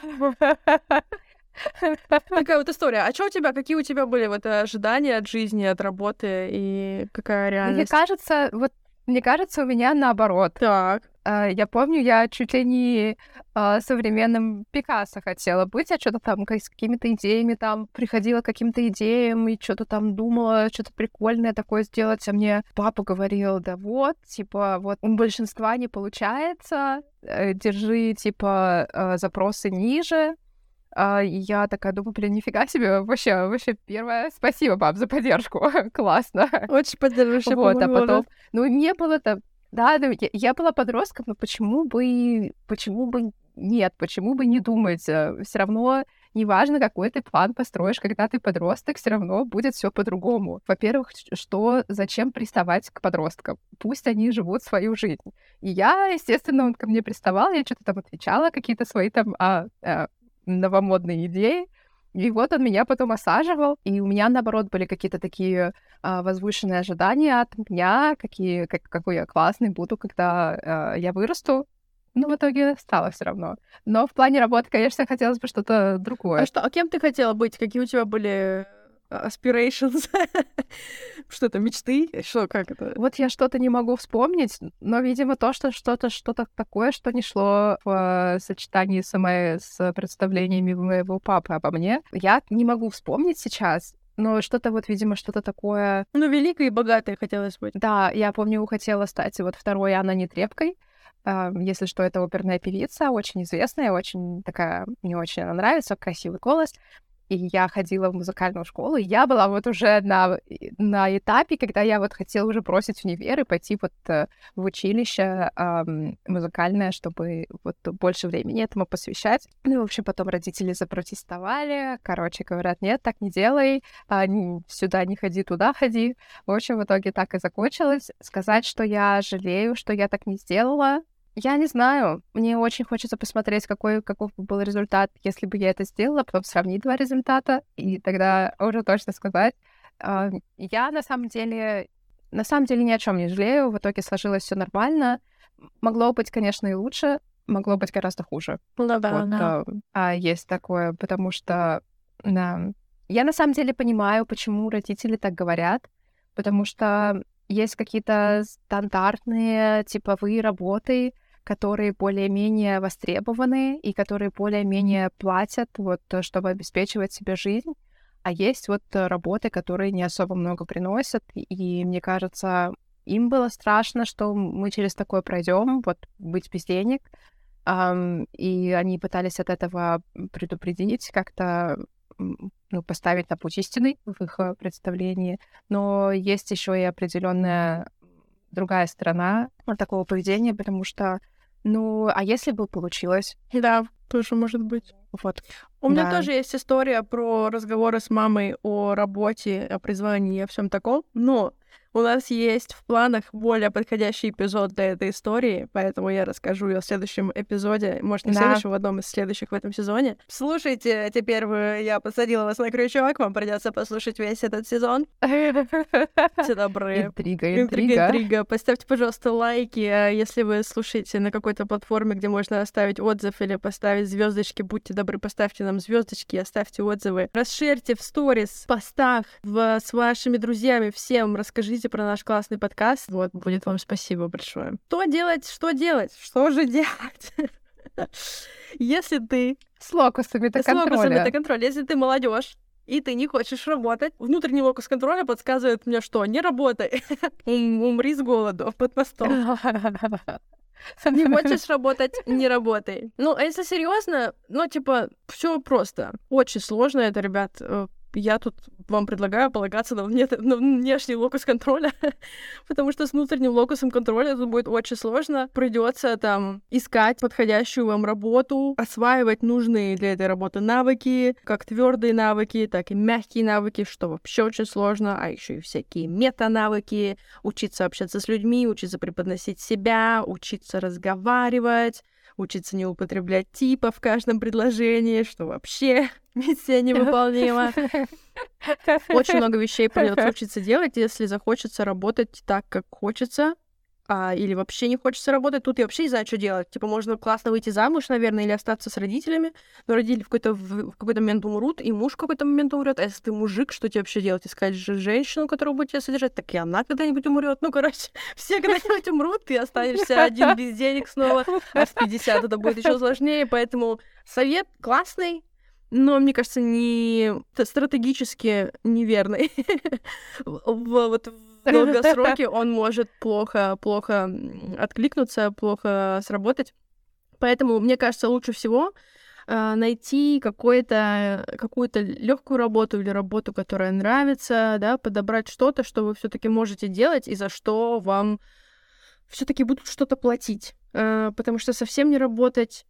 Такая вот история. А что у тебя, какие у тебя были вот ожидания от жизни, от работы и какая реальность? Мне кажется, вот мне кажется, у меня наоборот. Так. А, я помню, я чуть ли не а, современным Пикассо хотела быть, я что-то там с какими-то идеями там приходила к каким-то идеям и что-то там думала, что-то прикольное такое сделать, а мне папа говорил, да вот, типа, вот у большинства не получается, э, держи, типа, а, запросы ниже, и я такая думаю, блин, нифига себе, вообще, вообще первое, спасибо, пап, за поддержку, классно. Очень поддерживающая Вот, а потом, ну, не было там, да, да я, я была подростком, но почему бы, почему бы нет, почему бы не думать? Все равно неважно, какой ты план построишь, когда ты подросток, все равно будет все по-другому. Во-первых, что, зачем приставать к подросткам? Пусть они живут свою жизнь. И я, естественно, он ко мне приставал, я что-то там отвечала, какие-то свои там а, а, новомодные идеи. И вот он меня потом осаживал, и у меня, наоборот, были какие-то такие а, возвышенные ожидания от меня, какие, как, какой я классный буду, когда а, я вырасту. Но в итоге стало все равно. Но в плане работы, конечно, хотелось бы что-то другое. А что, а кем ты хотела быть? Какие у тебя были aspirations? что это, мечты? Что, как это? Вот я что-то не могу вспомнить, но, видимо, то, что что-то что-то такое, что не шло в сочетании с, моей, с представлениями моего папы обо мне, я не могу вспомнить сейчас. Но что-то вот, видимо, что-то такое... Ну, великой и богатой хотелось быть. Да, я помню, хотела стать вот второй Анна Нетребкой. Если что, это оперная певица, очень известная, очень такая, мне очень она нравится, красивый голос и я ходила в музыкальную школу, я была вот уже на, на этапе, когда я вот хотела уже бросить универ и пойти вот э, в училище эм, музыкальное, чтобы вот больше времени этому посвящать. Ну, в общем, потом родители запротестовали, короче, говорят, нет, так не делай, а, сюда не ходи, туда ходи. В общем, в итоге так и закончилось. Сказать, что я жалею, что я так не сделала, я не знаю. Мне очень хочется посмотреть, какой, каков был результат, если бы я это сделала, потом сравнить два результата, и тогда уже точно сказать. А, я на самом деле, на самом деле ни о чем не жалею. В итоге сложилось все нормально. Могло быть, конечно, и лучше, могло быть гораздо хуже. Ну да, вот, да. А, есть такое, потому что да, я на самом деле понимаю, почему родители так говорят, потому что есть какие-то стандартные типовые работы, которые более-менее востребованы и которые более-менее платят, вот, э, чтобы обеспечивать себе жизнь. А есть вот э, работы, которые не особо много приносят, и мне кажется, им было страшно, что мы через такое пройдем, вот быть без денег, um, и они пытались от этого предупредить, как-то ну, поставить на путь истины в их э, представлении. Но есть еще и определенная другая сторона такого поведения, потому что ну, а если бы получилось? Да, тоже может быть. Вот. У да. меня тоже есть история про разговоры с мамой о работе, о призвании и о всем таком. Но у нас есть в планах более подходящий эпизод для этой истории, поэтому я расскажу ее в следующем эпизоде, может, не да. в следующем, в одном из следующих в этом сезоне. Слушайте, теперь вы, я посадила вас на крючок, вам придется послушать весь этот сезон. Все добрые. Интрига, интрига. Интрига, Поставьте, пожалуйста, лайки, а если вы слушаете на какой-то платформе, где можно оставить отзыв или поставить звездочки, будьте добры, поставьте нам звездочки, оставьте отзывы. Расширьте в сторис, постах в, с вашими друзьями, всем расскажите Расскажите про наш классный подкаст. Вот, будет вам спасибо большое. Что делать? Что делать? Что же делать? Если ты... С локусами это контроля. С локусами это контроль. Если ты молодежь, и ты не хочешь работать. Внутренний локус контроля подсказывает мне, что не работай, умри с голоду под мостом. Не хочешь работать, не работай. Ну, а если серьезно, ну, типа, все просто. Очень сложно это, ребят. Я тут вам предлагаю полагаться на, вне, на внешний локус контроля, потому что с внутренним локусом контроля тут будет очень сложно. Придется там искать подходящую вам работу, осваивать нужные для этой работы навыки, как твердые навыки, так и мягкие навыки, что вообще очень сложно, а еще и всякие мета-навыки, учиться общаться с людьми, учиться преподносить себя, учиться разговаривать, учиться не употреблять типа в каждом предложении, что вообще миссия невыполнима. Очень много вещей придется учиться делать, если захочется работать так, как хочется, а, или вообще не хочется работать, тут я вообще не знаю, что делать. Типа, можно классно выйти замуж, наверное, или остаться с родителями, но родители в какой-то, в, в какой-то момент умрут, и муж в какой-то момент умрет. А если ты мужик, что тебе вообще делать? Искать же женщину, которая будет тебя содержать, так и она когда-нибудь умрет. Ну, короче, все когда-нибудь умрут, ты останешься один без денег снова, а в 50 это будет еще сложнее, поэтому совет классный, но, мне кажется, не стратегически неверный. Вот в долгосроке он может плохо, плохо откликнуться, плохо сработать. Поэтому, мне кажется, лучше всего э, найти какую-то какую-то легкую работу или работу, которая нравится, да, подобрать что-то, что вы все-таки можете делать и за что вам все-таки будут что-то платить. Э, потому что совсем не работать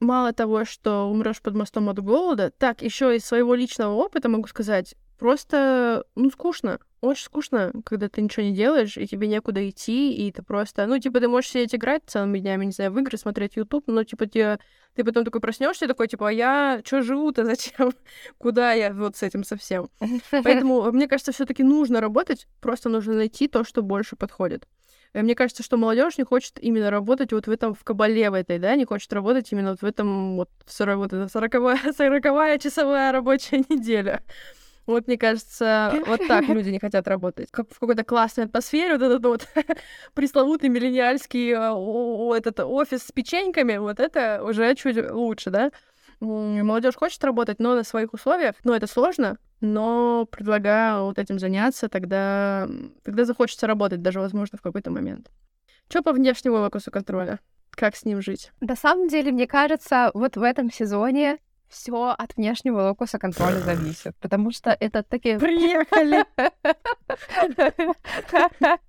мало того, что умрешь под мостом от голода, так еще из своего личного опыта могу сказать, просто, ну, скучно. Очень скучно, когда ты ничего не делаешь, и тебе некуда идти, и ты просто... Ну, типа, ты можешь сидеть играть целыми днями, не знаю, в игры, смотреть YouTube, но, типа, тебе... ты потом такой проснешься такой, типа, а я что живу-то, зачем? Куда я вот с этим совсем? Поэтому, мне кажется, все таки нужно работать, просто нужно найти то, что больше подходит. Э, мне кажется, что молодежь не хочет именно работать вот в этом, в кабале в этой, да, не хочет работать именно вот в этом, вот, 40, вот это 40 40 часовая рабочая неделя. Вот, мне кажется, вот так люди не хотят работать. Как в какой-то классной атмосфере, вот этот вот пресловутый миллениальский э, этот офис с печеньками, вот это уже чуть лучше, да? Молодежь хочет работать, но на своих условиях. Но это сложно, но предлагаю вот этим заняться, тогда, тогда захочется работать даже, возможно, в какой-то момент. Что по внешнему локусу контроля? Как с ним жить? На самом деле, мне кажется, вот в этом сезоне все от внешнего локуса контроля зависит, потому что это такие... Приехали!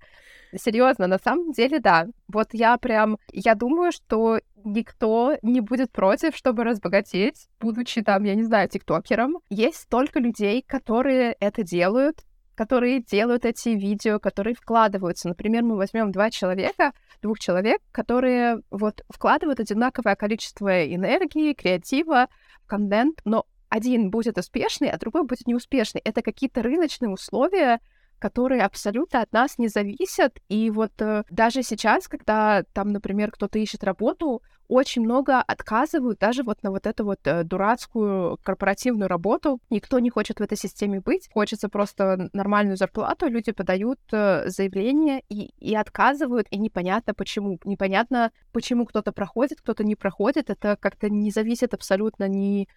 Серьезно, на самом деле, да. Вот я прям, я думаю, что никто не будет против, чтобы разбогатеть, будучи там, я не знаю, тиктокером. Есть столько людей, которые это делают, которые делают эти видео, которые вкладываются. Например, мы возьмем два человека, двух человек, которые вот вкладывают одинаковое количество энергии, креатива, контент, но один будет успешный, а другой будет неуспешный. Это какие-то рыночные условия, которые абсолютно от нас не зависят. И вот э, даже сейчас, когда там, например, кто-то ищет работу, очень много отказывают даже вот на вот эту вот э, дурацкую корпоративную работу. Никто не хочет в этой системе быть. Хочется просто нормальную зарплату. Люди подают э, заявление и, и отказывают, и непонятно почему. Непонятно, почему кто-то проходит, кто-то не проходит. Это как-то не зависит абсолютно ни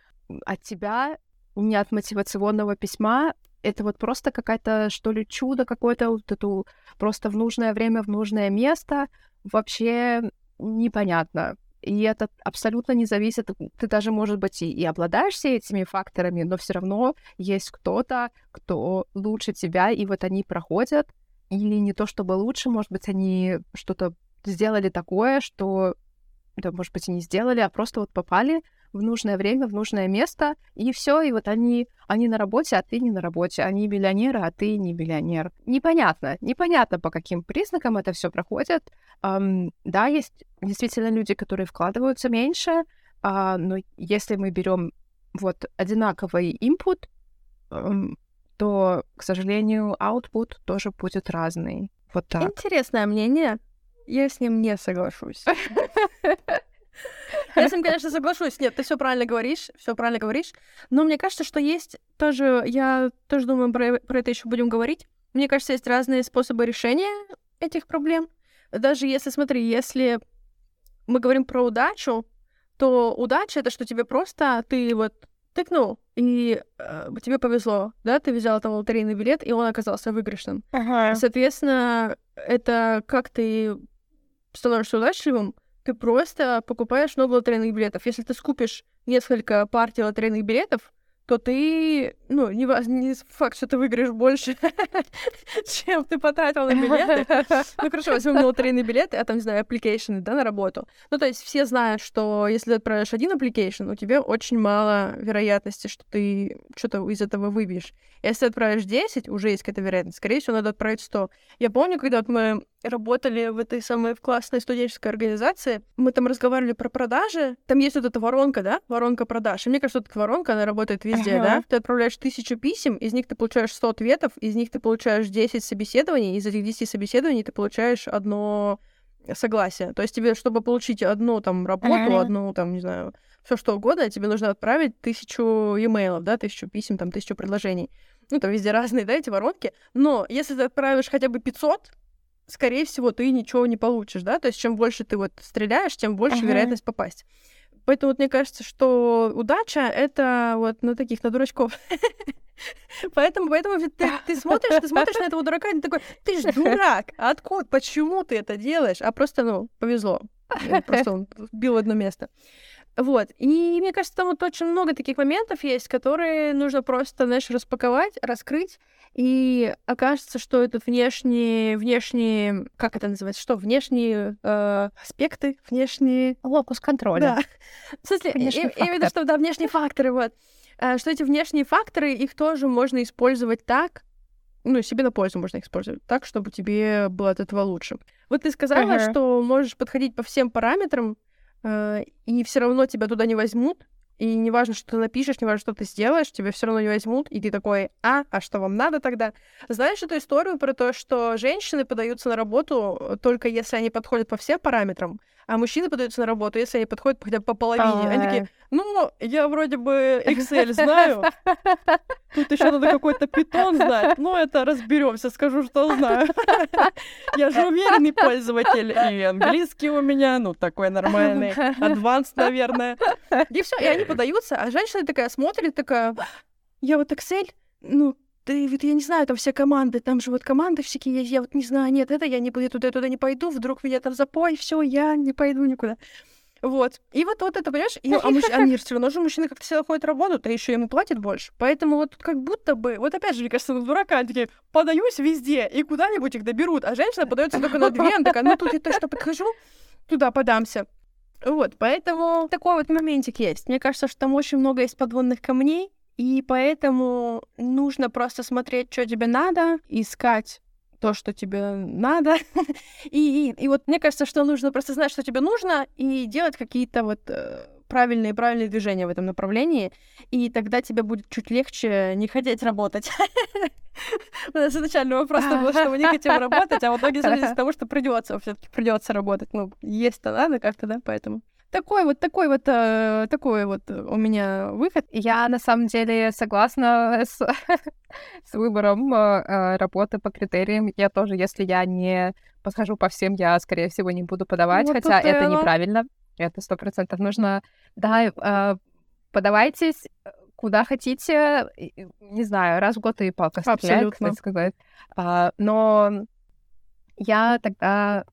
от тебя, ни от мотивационного письма это вот просто какая-то, что ли, чудо какое-то, вот эту просто в нужное время, в нужное место, вообще непонятно. И это абсолютно не зависит. Ты даже, может быть, и, и обладаешь все этими факторами, но все равно есть кто-то, кто лучше тебя, и вот они проходят. Или не то чтобы лучше, может быть, они что-то сделали такое, что, да, может быть, и не сделали, а просто вот попали в нужное время, в нужное место, и все, и вот они, они на работе, а ты не на работе, они миллионеры, а ты не миллионер. Непонятно, непонятно, по каким признакам это все проходит. Um, да, есть действительно люди, которые вкладываются меньше, uh, но если мы берем вот одинаковый input, um, то, к сожалению, output тоже будет разный. Вот так. Интересное мнение. Я с ним не соглашусь. Я с ним, конечно, соглашусь. Нет, ты все правильно говоришь, все правильно говоришь. Но мне кажется, что есть тоже, я тоже думаю, про, про это еще будем говорить. Мне кажется, есть разные способы решения этих проблем. Даже если, смотри, если мы говорим про удачу, то удача это что тебе просто ты вот тыкнул, и э, тебе повезло, да, ты взял там лотерейный билет, и он оказался выигрышным. Ага. Соответственно, это как ты становишься удачливым, ты просто покупаешь много лотерейных билетов. Если ты скупишь несколько партий лотерейных билетов, то ты, ну, не, не факт, что ты выиграешь больше, чем ты потратил на билеты. Ну, хорошо, возьмем лотерейные билеты, а там, не знаю, application, да, на работу. Ну, то есть все знают, что если ты отправишь один application, у тебя очень мало вероятности, что ты что-то из этого выбьешь. Если ты отправишь 10, уже есть какая-то вероятность. Скорее всего, надо отправить 100. Я помню, когда вот мы работали в этой самой в классной студенческой организации, мы там разговаривали про продажи. Там есть вот эта воронка, да, воронка продаж. И мне кажется, вот эта воронка, она работает везде, ага. да. Ты отправляешь тысячу писем, из них ты получаешь 100 ответов, из них ты получаешь 10 собеседований, из этих 10 собеседований ты получаешь одно согласие. То есть тебе, чтобы получить одну там работу, ага. одну там, не знаю, все что угодно, тебе нужно отправить тысячу имейлов, да, тысячу писем, там, тысячу предложений. Ну, там везде разные, да, эти воронки. Но если ты отправишь хотя бы 500, скорее всего, ты ничего не получишь, да, то есть чем больше ты вот стреляешь, тем больше uh-huh. вероятность попасть. Поэтому вот мне кажется, что удача — это вот на таких, на дурачков. Поэтому, поэтому ты, ты смотришь, ты смотришь на этого дурака, и ты такой, ты же дурак, откуда, почему ты это делаешь? А просто, ну, повезло. Просто он бил одно место. Вот. И мне кажется, там вот очень много таких моментов есть, которые нужно просто, знаешь, распаковать, раскрыть, и окажется, что это внешние, внешние, как это называется, что внешние э, аспекты, внешние... Локус контроля. Да. В смысле, виду, что да, внешние факторы, вот. Э, что эти внешние факторы, их тоже можно использовать так, ну, себе на пользу можно их использовать так, чтобы тебе было от этого лучше. Вот ты сказала, uh-huh. что можешь подходить по всем параметрам, и все равно тебя туда не возьмут, и неважно, что ты напишешь, неважно, что ты сделаешь, тебя все равно не возьмут, и ты такой, а, а что вам надо тогда? Знаешь эту историю про то, что женщины подаются на работу только если они подходят по всем параметрам, а мужчины подаются на работу, если они подходят хотя бы по половине. Они такие, ну, я вроде бы Excel знаю, тут еще надо какой-то питон знать, ну, это разберемся, скажу, что знаю. Я же уверенный пользователь, и английский у меня, ну, такой нормальный, адванс, наверное. И все, и они подаются, а женщина такая смотрит, такая, я вот Excel, ну, ты вот я не знаю, там все команды, там же вот команды всякие есть, я вот не знаю, нет, это я не буду, туда, туда не пойду, вдруг меня там запой, все, я не пойду никуда. Вот. И вот, вот это, понимаешь, и, а, муж, а все равно же мужчина как-то всегда ходит работу, а еще ему платят больше. Поэтому вот как будто бы, вот опять же, мне кажется, вот дурака, они такие, подаюсь везде, и куда-нибудь их доберут, а женщина подается только на две, она такая, ну тут я точно подхожу, туда подамся. Вот, поэтому такой вот моментик есть. Мне кажется, что там очень много есть подводных камней, и поэтому нужно просто смотреть, что тебе надо, искать то, что тебе надо. и, и, и вот мне кажется, что нужно просто знать, что тебе нужно, и делать какие-то вот э, правильные правильные движения в этом направлении, и тогда тебе будет чуть легче не хотеть работать. У нас изначально вопрос был, что мы не хотим работать, а в итоге из того, что придется, все-таки придется работать. Ну, есть-то надо как-то, да, поэтому такой вот, такой вот, э, такой вот у меня выход. Я на самом деле согласна с, с выбором э, э, работы по критериям. Я тоже, если я не подхожу по всем, я, скорее всего, не буду подавать, вот хотя это оно. неправильно. Это сто процентов нужно. Да, э, подавайтесь куда хотите, не знаю, раз в год и палка стреляет, кстати сказать. А, но я тогда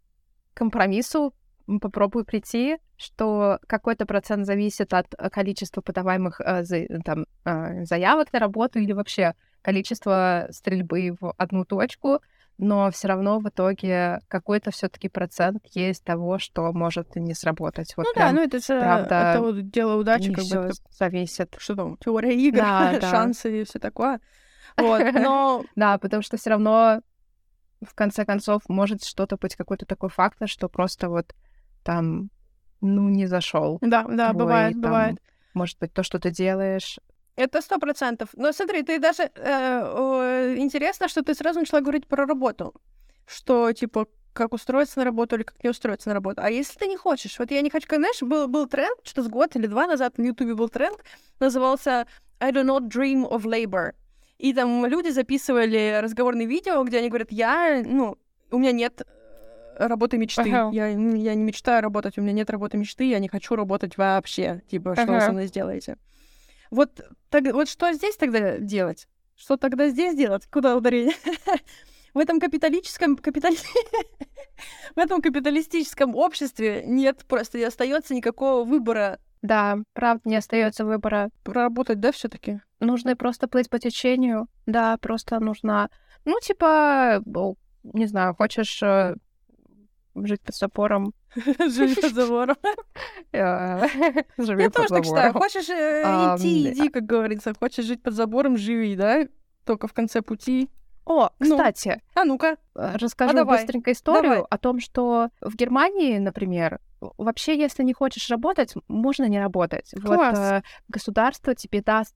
компромиссу попробую прийти, что какой-то процент зависит от э, количества подаваемых э, там, э, заявок на работу или вообще количества стрельбы в одну точку, но все равно в итоге какой-то все-таки процент есть того, что может не сработать. Вот ну да, ну это же правда, это вот дело удачи, как бы зависит. Что там, теория игр, да, шансы и все такое. Вот, но... Да, потому что все равно в конце концов может что-то быть какой-то такой фактор, что просто вот там, ну, не зашел. Да, да, твой, бывает, там, бывает. Может быть, то, что ты делаешь. Это сто процентов. Но смотри, ты даже э, интересно, что ты сразу начала говорить про работу, что типа как устроиться на работу или как не устроиться на работу. А если ты не хочешь, вот я не хочу, знаешь, был, был тренд, что-то с год или два назад на Ютубе был тренд, назывался I do not dream of labor. И там люди записывали разговорные видео, где они говорят, я, ну, у меня нет работы мечты. Ага. Я, я не мечтаю работать, у меня нет работы мечты, я не хочу работать вообще. Типа, что ага. вы со мной сделаете? Вот, так, вот что здесь тогда делать? Что тогда здесь делать? Куда ударение? В этом капиталистическом, капитали... в этом капиталистическом обществе нет, просто не остается никакого выбора. Да, правда, не остается выбора. Работать, да, все-таки? Нужно просто плыть по течению. Да, просто нужно, ну, типа, не знаю, хочешь э, жить под запором. Жить под забором. Живи Я тоже так считаю. Хочешь э, идти, иди, как говорится. Хочешь жить под забором, живи, да? Только в конце пути. О, ну, кстати. А ну-ка. Э, расскажу а быстренько историю о том, что в Германии, например, вообще, если не хочешь работать, можно не работать. Вот э, государство тебе даст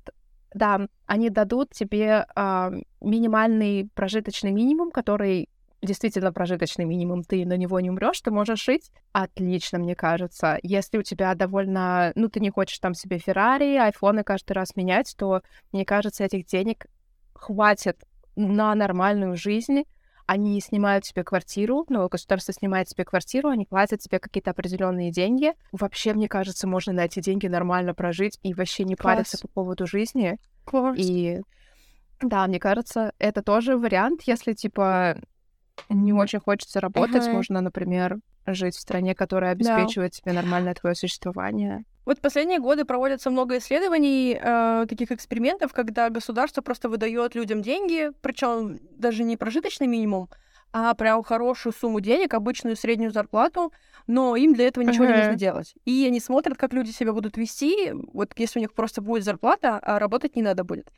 да, они дадут тебе э, минимальный прожиточный минимум, который действительно прожиточный минимум, ты на него не умрешь, ты можешь жить отлично, мне кажется. Если у тебя довольно, ну, ты не хочешь там себе Феррари, айфоны каждый раз менять, то, мне кажется, этих денег хватит на нормальную жизнь. Они снимают себе квартиру, ну, государство снимает себе квартиру, они платят тебе какие-то определенные деньги. Вообще, мне кажется, можно на эти деньги нормально прожить и вообще не Класс. париться по поводу жизни. Класс. И да, мне кажется, это тоже вариант, если, типа, не очень хочется работать, uh-huh. можно, например, жить в стране, которая обеспечивает да. тебе нормальное твое существование. Вот последние годы проводятся много исследований, э, таких экспериментов, когда государство просто выдает людям деньги, причем даже не прожиточный минимум, а прям хорошую сумму денег, обычную среднюю зарплату, но им для этого ничего uh-huh. не нужно делать. И они смотрят, как люди себя будут вести, вот если у них просто будет зарплата, а работать не надо будет.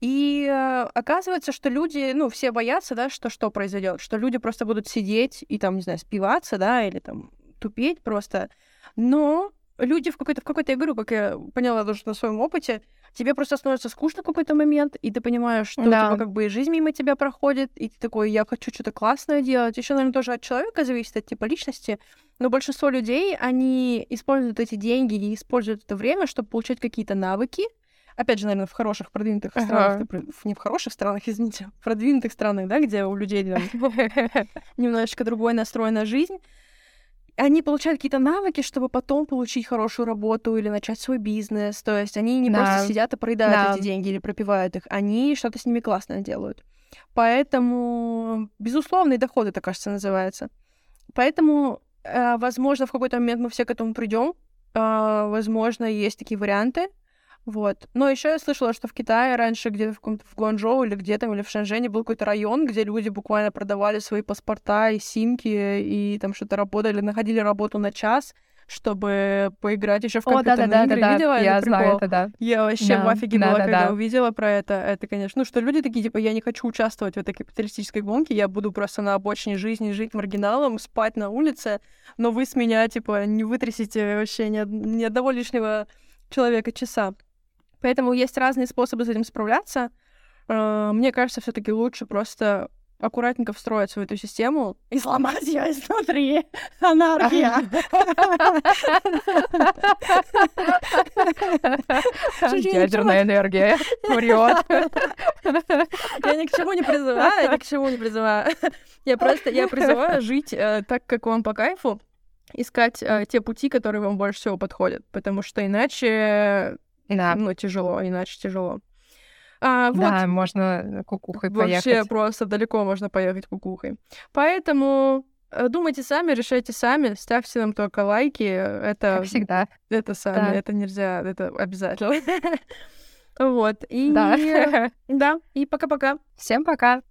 И э, оказывается, что люди, ну, все боятся, да, что что произойдет, что люди просто будут сидеть и там, не знаю, спиваться, да, или там тупеть просто. Но люди в какой-то, в какой-то, говорю, как я поняла тоже на своем опыте, тебе просто становится скучно в какой-то момент, и ты понимаешь, что Да. типа, как бы и жизнь мимо тебя проходит, и ты такой, я хочу что-то классное делать. Еще, наверное, тоже от человека зависит, от типа личности. Но большинство людей, они используют эти деньги и используют это время, чтобы получать какие-то навыки. Опять же, наверное, в хороших, продвинутых Ага. странах, не в хороших странах, извините, в продвинутых странах, да, где у людей немножечко другой настрой на жизнь. Они получают какие-то навыки, чтобы потом получить хорошую работу или начать свой бизнес. То есть они не Да. просто сидят и проедают Да. эти деньги или пропивают их, они что-то с ними классное делают. Поэтому безусловный доход это, кажется, называется. Поэтому, э, возможно, в какой-то момент мы все к этому придем. Возможно, есть такие варианты. Вот. Но еще я слышала, что в Китае раньше где-то в, каком-то- в Гуанчжоу или где там, или в Шэньчжэне был какой-то район, где люди буквально продавали свои паспорта и симки, и там что-то работали, находили работу на час, чтобы поиграть еще в О, компьютерные да-да-да, игры. да, Видела да, я знаю прикол? это, да. Я вообще в Да, офиге была, когда да-да-да. увидела про это. Это, конечно, ну, что люди такие, типа, я не хочу участвовать в этой капиталистической гонке, я буду просто на обочине жизни жить маргиналом, спать на улице, но вы с меня, типа, не вытрясите вообще ни, од- ни одного лишнего человека часа. Поэтому есть разные способы с этим справляться. Э, Мне кажется, все таки лучше просто аккуратненько встроиться в эту систему и сломать ее изнутри. Анархия. Ядерная энергия. Врет. Я ни к чему не призываю, ни к чему не призываю. Я просто, я призываю жить э, так, как вам по кайфу, искать э, те пути, которые вам больше всего подходят, потому что иначе, Да. ну, тяжело, иначе тяжело. А, вот, Да, можно кукухой вообще поехать. просто далеко можно поехать кукухой. Поэтому э, думайте сами, решайте сами, ставьте нам только лайки, это, Как всегда. это сами, Да. это нельзя, это обязательно. Вот, и... Да. Да, и пока-пока. Всем пока.